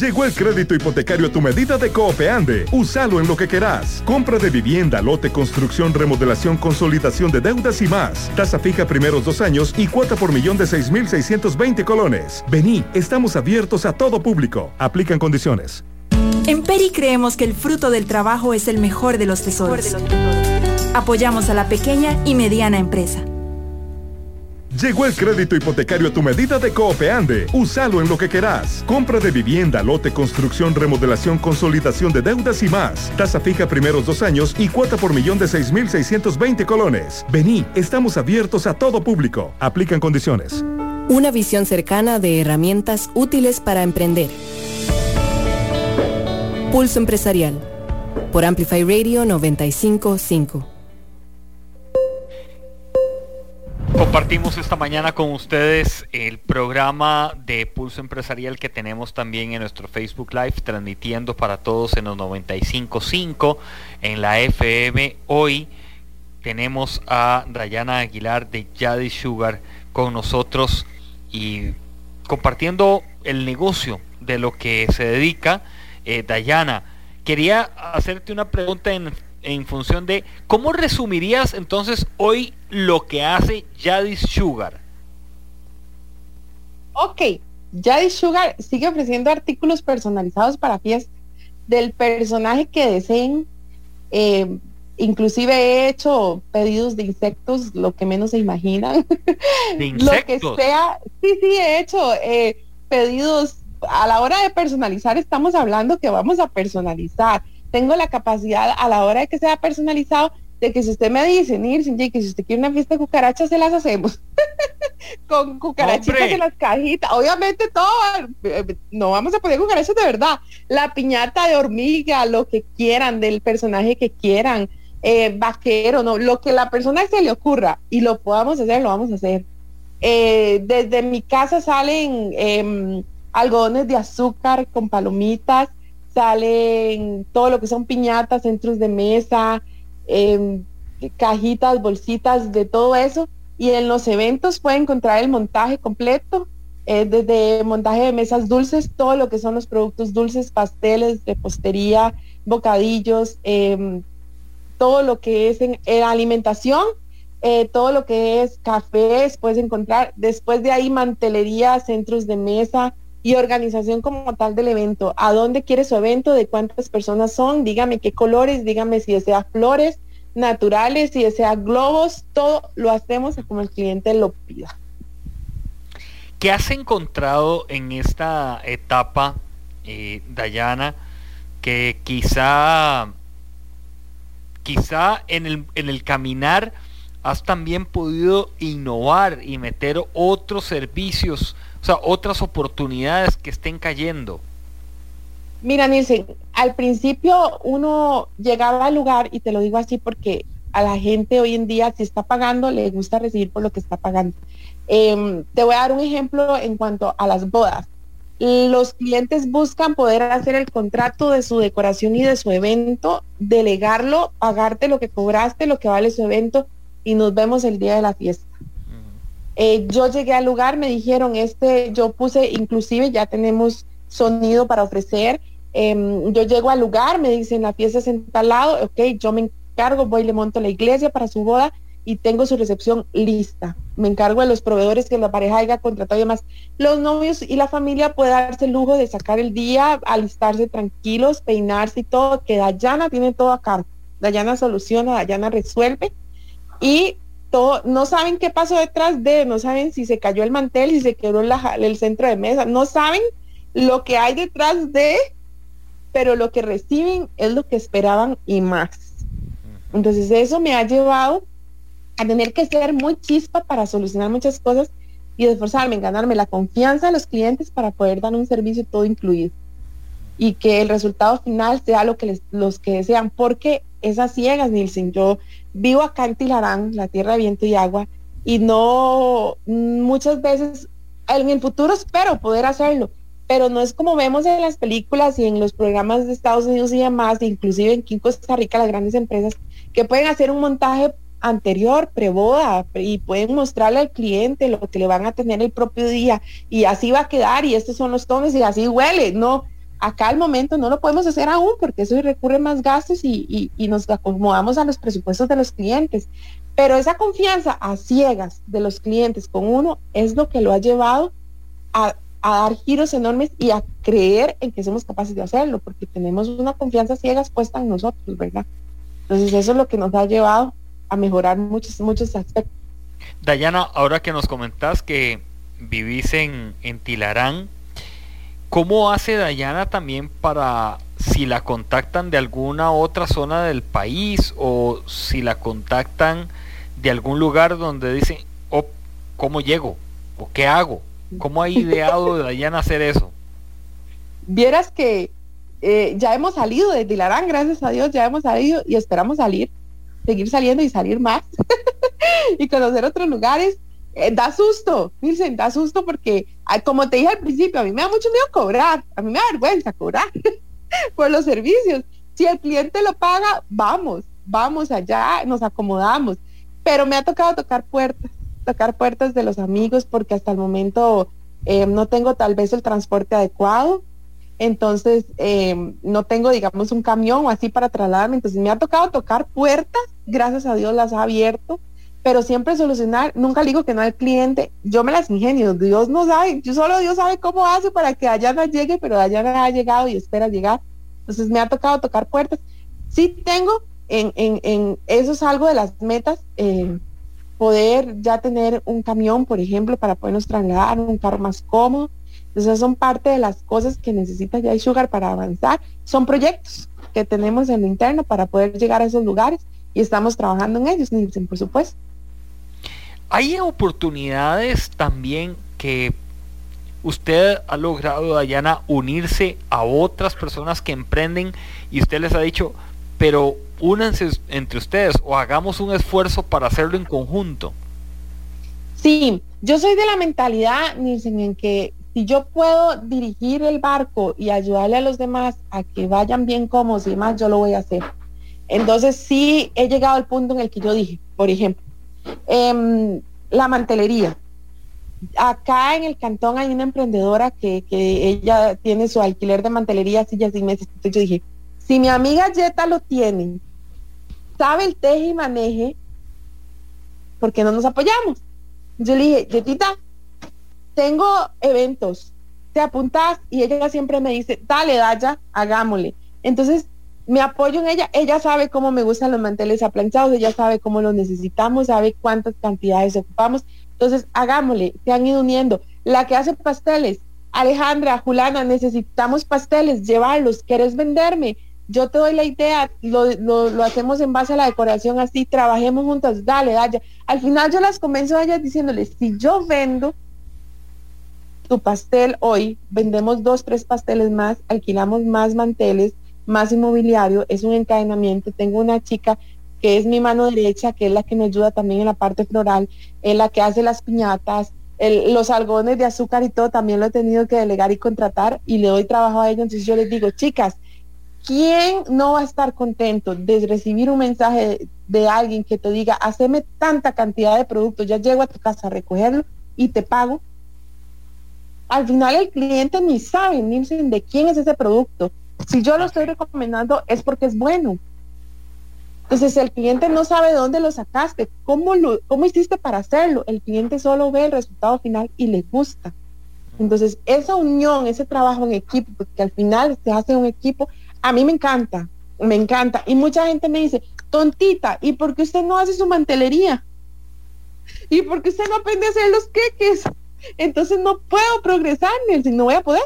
Llegó el crédito hipotecario a tu medida de Coopeande. Úsalo en lo que querás. Compra de vivienda, lote, construcción, remodelación, consolidación de deudas y más. Tasa fija primeros dos años y cuota por millón de 6.620 colones. Vení, estamos abiertos a todo público. Aplican condiciones. En Peri creemos que el fruto del trabajo es el mejor de los tesoros. Apoyamos a la pequeña y mediana empresa. Llegó el crédito hipotecario a tu medida de Coopeande. Úsalo en lo que querás. Compra de vivienda, lote, construcción, remodelación, consolidación de deudas y más. Tasa fija primeros dos años y cuota por millón de 6.620 colones. Vení, estamos abiertos a todo público. Aplican condiciones. Una visión cercana de herramientas útiles para emprender. Pulso Empresarial. Por Amplify Radio 955. Compartimos esta mañana con ustedes el programa de Pulso Empresarial que tenemos también en nuestro Facebook Live, transmitiendo para todos en los 95.5 en la FM. Hoy tenemos a Dayana Aguilar de Yadi Sugar con nosotros y compartiendo el negocio de lo que se dedica. Eh, Dayana, quería hacerte una pregunta en en función de cómo resumirías entonces hoy lo que hace Yadis Sugar. Ok, Yadis Sugar sigue ofreciendo artículos personalizados para fiestas del personaje que deseen. Eh, inclusive he hecho pedidos de insectos, lo que menos se imaginan. ¿De insectos? lo que sea. Sí, sí, he hecho eh, pedidos. A la hora de personalizar, estamos hablando que vamos a personalizar tengo la capacidad a la hora de que sea personalizado de que si usted me dice, Nilsen, que si usted quiere una fiesta de cucarachas, se las hacemos. Con cucarachitas en las cajitas. Obviamente todo, no vamos a poner cucarachas de verdad. La piñata de hormiga, lo que quieran, del personaje que quieran, eh, vaquero, no, lo que la persona se le ocurra y lo podamos hacer, lo vamos a hacer. Eh, desde mi casa salen em, algodones de azúcar con palomitas, salen todo lo que son piñatas, centros de mesa, em, cajitas, bolsitas, de todo eso. Y en los eventos puede encontrar el montaje completo, eh, desde montaje de mesas dulces, todo lo que son los productos dulces, pasteles, repostería, bocadillos, em, todo lo que es en, alimentación, eh, todo lo que es cafés, puedes encontrar. Después de ahí mantelería, centros de mesa, y organización como tal del evento. ¿A dónde quiere su evento? ¿De cuántas personas son? Dígame qué colores, dígame si desea flores naturales, si desea globos, todo lo hacemos como el cliente lo pida. ¿Qué has encontrado en esta etapa, eh, Dayana, que quizá, quizá en el, en el caminar has también podido innovar y meter otros servicios o sea, otras oportunidades que estén cayendo. Mira, Nielsen, al principio uno llegaba al lugar, y te lo digo así porque a la gente hoy en día, si está pagando, le gusta recibir por lo que está pagando. Em, te voy a dar un ejemplo en cuanto a las bodas. Los clientes buscan poder hacer el contrato de su decoración y de su evento, delegarlo, pagarte lo que cobraste, lo que vale su evento y nos vemos el día de la fiesta. Eh, yo llegué al lugar, me dijeron, este, yo puse, inclusive ya tenemos sonido para ofrecer. Em, yo llego al lugar, me dicen, la fiesta es en tal lado, ok, yo me encargo, voy y le monto la iglesia para su boda y tengo su recepción lista. Me encargo de los proveedores que la pareja haya contratado y demás. Los novios y la familia puede darse el lujo de sacar el día, alistarse tranquilos, peinarse y todo, que Dayana tiene todo acá Dayana soluciona, Dayana resuelve y todo, no saben qué pasó detrás de, no saben si se cayó el mantel, si se quedó el centro de mesa, no saben lo que hay detrás de, pero lo que reciben es lo que esperaban y más. Entonces eso me ha llevado a tener que ser muy chispa para solucionar muchas cosas y esforzarme en ganarme la confianza de los clientes para poder dar un servicio todo incluido y que el resultado final sea lo que les, los que desean, porque esas ciegas, Nielsen, yo vivo acá en Tilarán, la tierra de viento y agua, y no muchas veces en el futuro espero poder hacerlo, pero no es como vemos en las películas y en los programas de Estados Unidos y demás, inclusive en Costa Rica, las grandes empresas, que pueden hacer un montaje anterior, preboda, y pueden mostrarle al cliente lo que le van a tener el propio día, y así va a quedar, y estos son los tonos, y así huele, no, acá al momento no lo podemos hacer aún, porque eso recurre más gastos y, y nos acomodamos a los presupuestos de los clientes, pero esa confianza a ciegas de los clientes con uno es lo que lo ha llevado a, a dar giros enormes y a creer en que somos capaces de hacerlo, porque tenemos una confianza ciegas puesta en nosotros, ¿verdad? Entonces eso es lo que nos ha llevado a mejorar muchos, muchos aspectos. Dayana, ahora que nos comentás que vivís en, en Tilarán, ¿cómo hace Dayana también para si la contactan de alguna otra zona del país o si la contactan de algún lugar donde dicen, oh, ¿cómo llego? ¿O qué hago? ¿Cómo ha ideado Dayana hacer eso? Vieras que eh, ya hemos salido de Tilarán, gracias a Dios, ya hemos salido y esperamos salir, seguir saliendo y salir más y conocer otros lugares. Eh, da susto, dicen, da susto porque, como te dije al principio, a mí me da mucho miedo cobrar, a mí me da vergüenza cobrar por los servicios. Si el cliente lo paga, vamos, vamos allá, nos acomodamos. Pero me ha tocado tocar puertas, tocar puertas de los amigos porque hasta el momento eh, no tengo tal vez el transporte adecuado entonces eh, no tengo, digamos, un camión o así para trasladarme, entonces me ha tocado tocar puertas, gracias a Dios las ha abierto, pero siempre solucionar, nunca digo que no al cliente, yo me las ingenio, Dios no sabe, yo solo Dios sabe cómo hace para que allá no llegue, pero allá no ha llegado y espera llegar, entonces me ha tocado tocar puertas. Sí tengo, en, en, eso es algo de las metas, eh, poder ya tener un camión, por ejemplo, para podernos trasladar, un carro más cómodo, esas son parte de las cosas que necesita ya Sugar para avanzar. Son proyectos que tenemos en lo interno para poder llegar a esos lugares y estamos trabajando en ellos, por supuesto. Hay oportunidades también que usted ha logrado, Dayana, unirse a otras personas que emprenden y usted les ha dicho, pero únanse entre ustedes o hagamos un esfuerzo para hacerlo en conjunto. Sí, yo soy de la mentalidad, Nielsen, en que si yo puedo dirigir el barco y ayudarle a los demás a que vayan bien cómodos y demás, yo lo voy a hacer. Entonces sí he llegado al punto en el que yo dije, por ejemplo, em, la mantelería. Acá en el cantón hay una emprendedora que, ella tiene su alquiler de mantelería sillas y meses. Entonces yo dije, si mi amiga Jetta lo tiene, sabe el teje y maneje, ¿por qué no nos apoyamos? Yo le dije, Jetita, tengo eventos, te apuntas y ella siempre me dice, dale, Daya, hagámosle. Entonces, me apoyo en ella, ella sabe cómo me gustan los manteles aplanchados, ella sabe cómo los necesitamos, sabe cuántas cantidades ocupamos. Entonces, hagámosle, se han ido uniendo. La que hace pasteles, Alejandra, Julana, necesitamos pasteles, llevarlos, ¿quieres venderme? Yo te doy la idea, lo, lo, hacemos en base a la decoración así, trabajemos juntas, dale, Daya. Al final yo las convenzo a ellas diciéndoles, si yo vendo, tu pastel hoy, vendemos dos, tres pasteles más, alquilamos más manteles, más inmobiliario, es un encadenamiento. Tengo una chica que es mi mano derecha, que es la que me ayuda también en la parte floral, es la que hace las piñatas, los algodones de azúcar y todo, también lo he tenido que delegar y contratar y le doy trabajo a ellos. Entonces yo les digo, chicas, ¿quién no va a estar contento de recibir un mensaje de, alguien que te diga, haceme tanta cantidad de productos, ya llego a tu casa a recogerlo y te pago? al final el cliente ni sabe ni de quién es ese producto. Si yo lo estoy recomendando es porque es bueno. Entonces el cliente no sabe dónde lo sacaste, cómo, cómo hiciste para hacerlo. El cliente solo ve el resultado final y le gusta. Entonces esa unión, ese trabajo en equipo, porque al final se hace un equipo, a mí me encanta. me encanta. Y mucha gente me dice, tontita, ¿y por qué usted no hace su mantelería? ¿Y por qué usted no aprende a hacer los queques? Entonces no puedo progresar, si no voy a poder.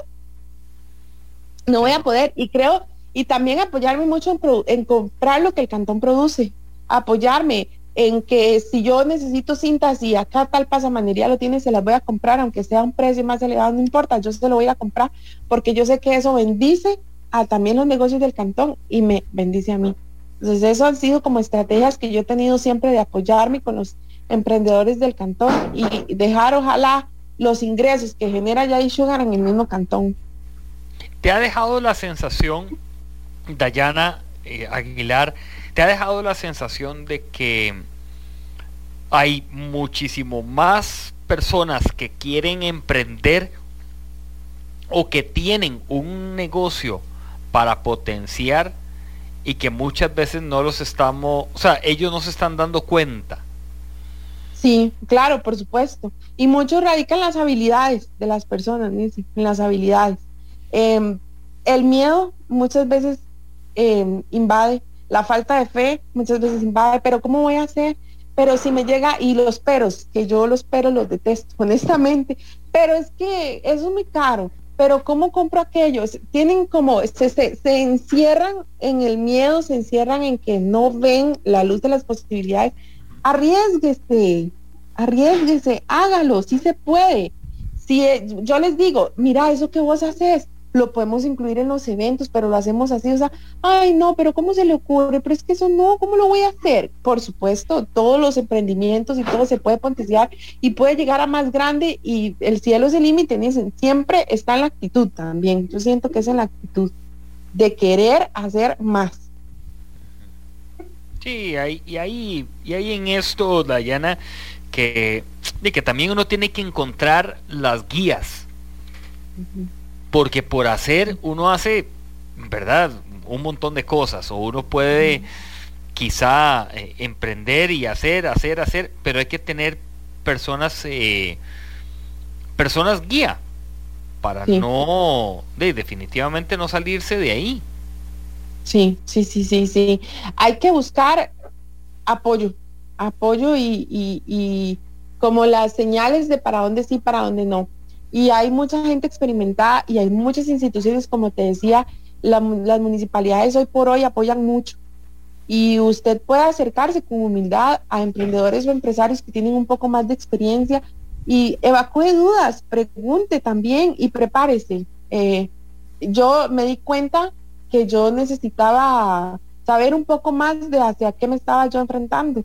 No voy a poder. Y creo, y también apoyarme mucho en, en comprar lo que el cantón produce. Apoyarme en que si yo necesito cintas y acá tal pasamanería lo tiene, se las voy a comprar, aunque sea un precio más elevado, no importa, yo se lo voy a comprar porque yo sé que eso bendice a también los negocios del cantón y me bendice a mí. Entonces eso han sido como estrategias que yo he tenido siempre de apoyarme con los emprendedores del cantón y dejar ojalá los ingresos que genera Yadi Sugar en el mismo cantón. ¿Te ha dejado la sensación, Dayana eh, Aguilar, te ha dejado la sensación de que hay muchísimo más personas que quieren emprender o que tienen un negocio para potenciar y que muchas veces no los estamos, o sea, ellos no se están dando cuenta. Sí, claro, por supuesto. Y mucho radica en las habilidades de las personas, en las habilidades. Em, el miedo muchas veces em, invade la falta de fe muchas veces invade, pero ¿cómo voy a hacer? Pero si me llega, y los peros, que yo los peros los detesto, honestamente, pero es que eso es muy caro, pero ¿cómo compro aquellos? Tienen como, se, se, se encierran en el miedo, se encierran en que no ven la luz de las posibilidades. Arriesguese, arriesguese, hágalo, si se puede. Si eh, yo les digo, mira, eso que vos haces, lo podemos incluir en los eventos, pero lo hacemos así, o sea, ay no, pero ¿cómo se le ocurre? Pero es que eso no, ¿cómo lo voy a hacer? Por supuesto, todos los emprendimientos y todo se puede potenciar y puede llegar a más grande y el cielo es el límite, dicen, siempre está en la actitud también, yo siento que es en la actitud de querer hacer más. Sí, hay, y ahí, y ahí en esto, Dayana, que, de que también uno tiene que encontrar las guías porque por hacer uno hace, ¿verdad? Un montón de cosas, o uno puede quizá eh, emprender y hacer, hacer, hacer, pero hay que tener personas, eh, personas guía, para no, de, definitivamente no salirse de ahí. Sí, sí, sí, sí, sí. Hay que buscar apoyo, apoyo y, y, y como las señales de para dónde sí, para dónde no y hay mucha gente experimentada y hay muchas instituciones, como te decía, las municipalidades hoy por hoy apoyan mucho. Y usted puede acercarse con humildad a emprendedores o empresarios que tienen un poco más de experiencia y evacúe dudas, pregunte también y prepárese. Eh, yo me di cuenta que yo necesitaba saber un poco más de hacia qué me estaba yo enfrentando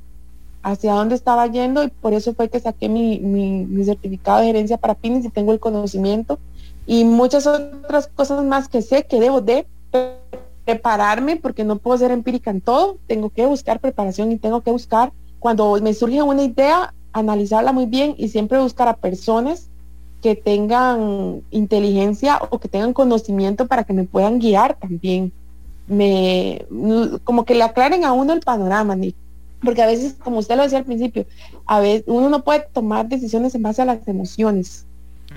hacia dónde estaba yendo y por eso fue que saqué mi, mi, certificado de gerencia para pymes y tengo el conocimiento. Y muchas otras cosas más que sé que debo de prepararme porque no puedo ser empírica en todo, tengo que buscar preparación y tengo que buscar cuando me surge una idea, analizarla muy bien y siempre buscar a personas que tengan inteligencia o que tengan conocimiento para que me puedan guiar también. Me, como que le aclaren a uno el panorama, Nick porque a veces, como usted lo decía al principio, a veces uno no puede tomar decisiones en base a las emociones.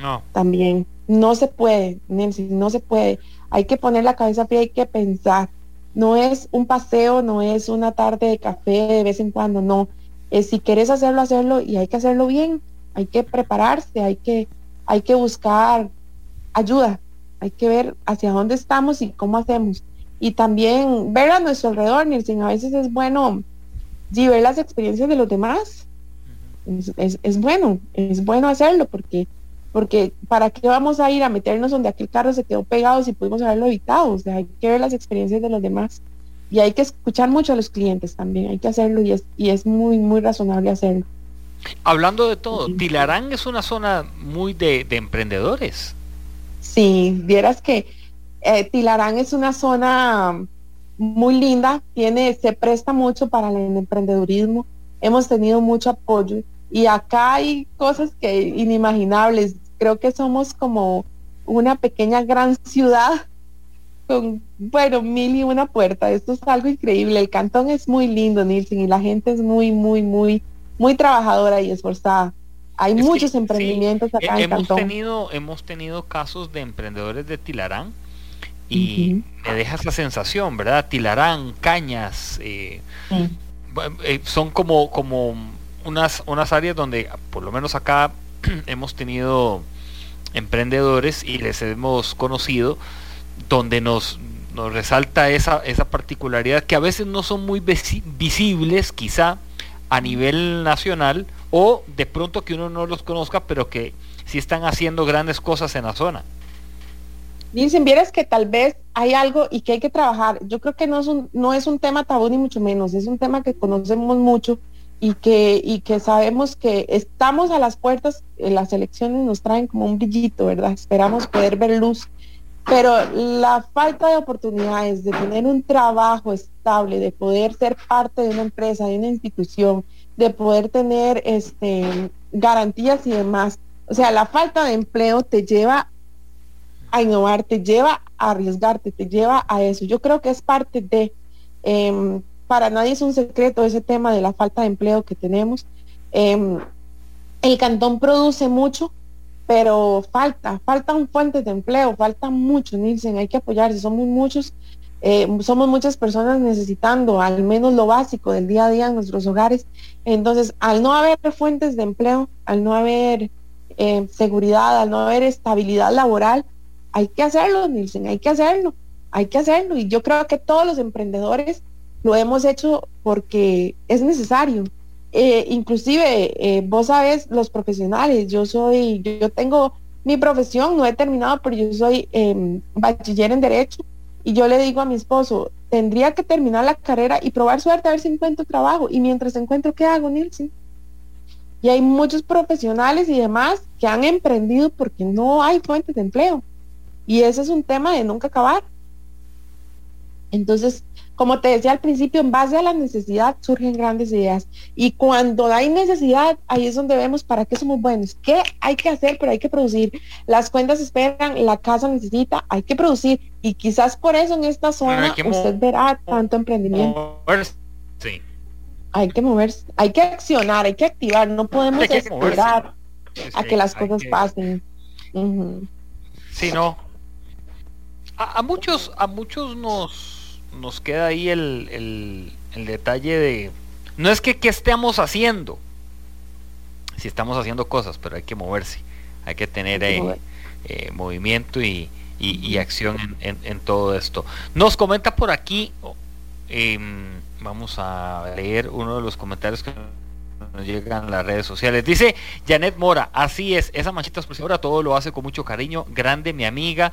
No. También. No se puede, Nancy, no se puede. Hay que poner la cabeza fría, hay que pensar. No es un paseo, no es una tarde de café de vez en cuando, no. Es si quieres hacerlo, hacerlo y hay que hacerlo bien. Hay que prepararse, hay que, hay que buscar ayuda. Hay que ver hacia dónde estamos y cómo hacemos. Y también ver a nuestro alrededor, Nielsen, a veces es bueno y ver las experiencias de los demás. Es, bueno, es bueno hacerlo porque, porque ¿para qué vamos a ir a meternos donde aquel carro se quedó pegado si pudimos haberlo evitado? O sea, hay que ver las experiencias de los demás y hay que escuchar mucho a los clientes también, hay que hacerlo y es, y es muy, muy razonable hacerlo. Hablando de todo, Tilarán es una zona muy de, emprendedores. Sí, vieras que eh, Tilarán es una zona muy linda, tiene, se presta mucho para el emprendedurismo, hemos tenido mucho apoyo y acá hay cosas que inimaginables, creo que somos como una pequeña gran ciudad con, bueno, mil y una puerta, esto es algo increíble, el cantón es muy lindo, Nilsen, y la gente es muy, muy, muy, muy trabajadora y esforzada. Hay muchos emprendimientos acá en hemos Cantón. Tenido, hemos tenido casos de emprendedores de Tilarán y me deja esa sensación, ¿verdad? Tilarán, cañas, eh, eh, son como, como unas, unas áreas donde, por lo menos acá, hemos tenido emprendedores y les hemos conocido, donde nos, nos resalta esa, esa particularidad que a veces no son muy visibles, quizá a nivel nacional, o de pronto que uno no los conozca, pero que sí están haciendo grandes cosas en la zona. Dicen, vieras que tal vez hay algo y que hay que trabajar. Yo creo que no es un, no es un tema tabú ni mucho menos, es un tema que conocemos mucho y que, y que sabemos que estamos a las puertas, las elecciones nos traen como un brillito, ¿verdad? Esperamos poder ver luz. Pero la falta de oportunidades, de tener un trabajo estable, de poder ser parte de una empresa, de una institución, de poder tener este, garantías y demás. O sea, la falta de empleo te lleva a innovar, te lleva a arriesgarte, te lleva a eso. Yo creo que es parte de, em, para nadie es un secreto ese tema de la falta de empleo que tenemos. Em, el cantón produce mucho, pero falta, faltan fuentes de empleo, falta mucho, Nielsen, hay que apoyarse, somos muchos, eh, somos muchas personas necesitando al menos lo básico del día a día en nuestros hogares. Entonces, al no haber fuentes de empleo, al no haber eh, seguridad, al no haber estabilidad laboral, hay que hacerlo, Nielsen, hay que hacerlo, hay que hacerlo. Y yo creo que todos los emprendedores lo hemos hecho porque es necesario. Eh, inclusive, eh, vos sabes, los profesionales, yo soy, yo, tengo mi profesión, no he terminado, pero yo soy em, bachiller en Derecho y yo le digo a mi esposo, tendría que terminar la carrera y probar suerte a ver si encuentro trabajo. Y mientras encuentro, ¿qué hago, Nielsen? Y hay muchos profesionales y demás que han emprendido porque no hay fuentes de empleo. Y ese es un tema de nunca acabar. Entonces, como te decía al principio, en base a la necesidad surgen grandes ideas. Y cuando hay necesidad, ahí es donde vemos para qué somos buenos. ¿Qué hay que hacer? Pero hay que producir. Las cuentas esperan, la casa necesita, hay que producir. Y quizás por eso en esta zona usted verá tanto emprendimiento. Sí. Hay que moverse, hay que accionar, hay que activar. No podemos esperar a que las cosas pasen. Sí, no, a, muchos, a muchos nos, nos queda ahí el, el, detalle de. No es que qué estemos haciendo. Si estamos haciendo cosas, pero hay que moverse. Hay que tener eh, eh, movimiento y, y, acción en, en, todo esto. Nos comenta por aquí. Em, vamos a leer uno de los comentarios que nos llegan las redes sociales. Dice Janet Mora, así es, esa manchita expresora todo lo hace con mucho cariño, grande mi amiga,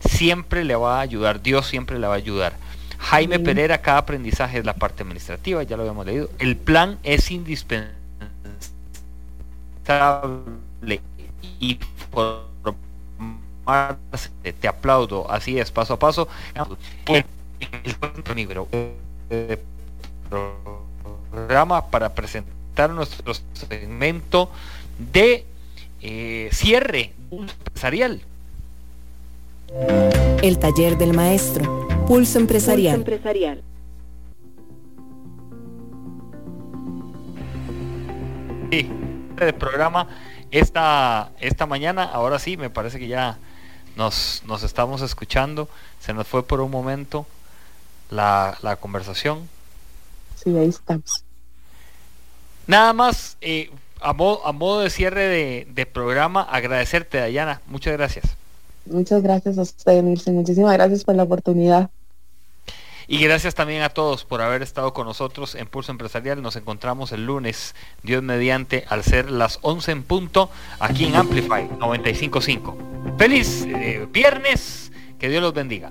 siempre le va a ayudar, Dios siempre le va a ayudar. Jaime Pereira, cada aprendizaje es la parte administrativa, ya lo habíamos leído. El plan es indispensable y te aplaudo, así es, paso a paso. El, programa para presentar nuestro segmento de eh, cierre empresarial. El taller del maestro, Pulso Empresarial. empresarial. Sí, el programa esta, esta mañana, ahora sí, me parece que ya nos, nos estamos escuchando. Se nos fue por un momento la, la conversación. Sí, ahí estamos. Nada más, eh, a, modo, de cierre de, programa, agradecerte, Dayana. Muchas gracias. Muchas gracias a usted, Nilsen. Muchísimas gracias por la oportunidad. Y gracias también a todos por haber estado con nosotros en Pulso Empresarial. Nos encontramos el lunes, Dios mediante, al ser las 11 en punto, aquí en Amplify 955. Feliz eh, viernes, que Dios los bendiga.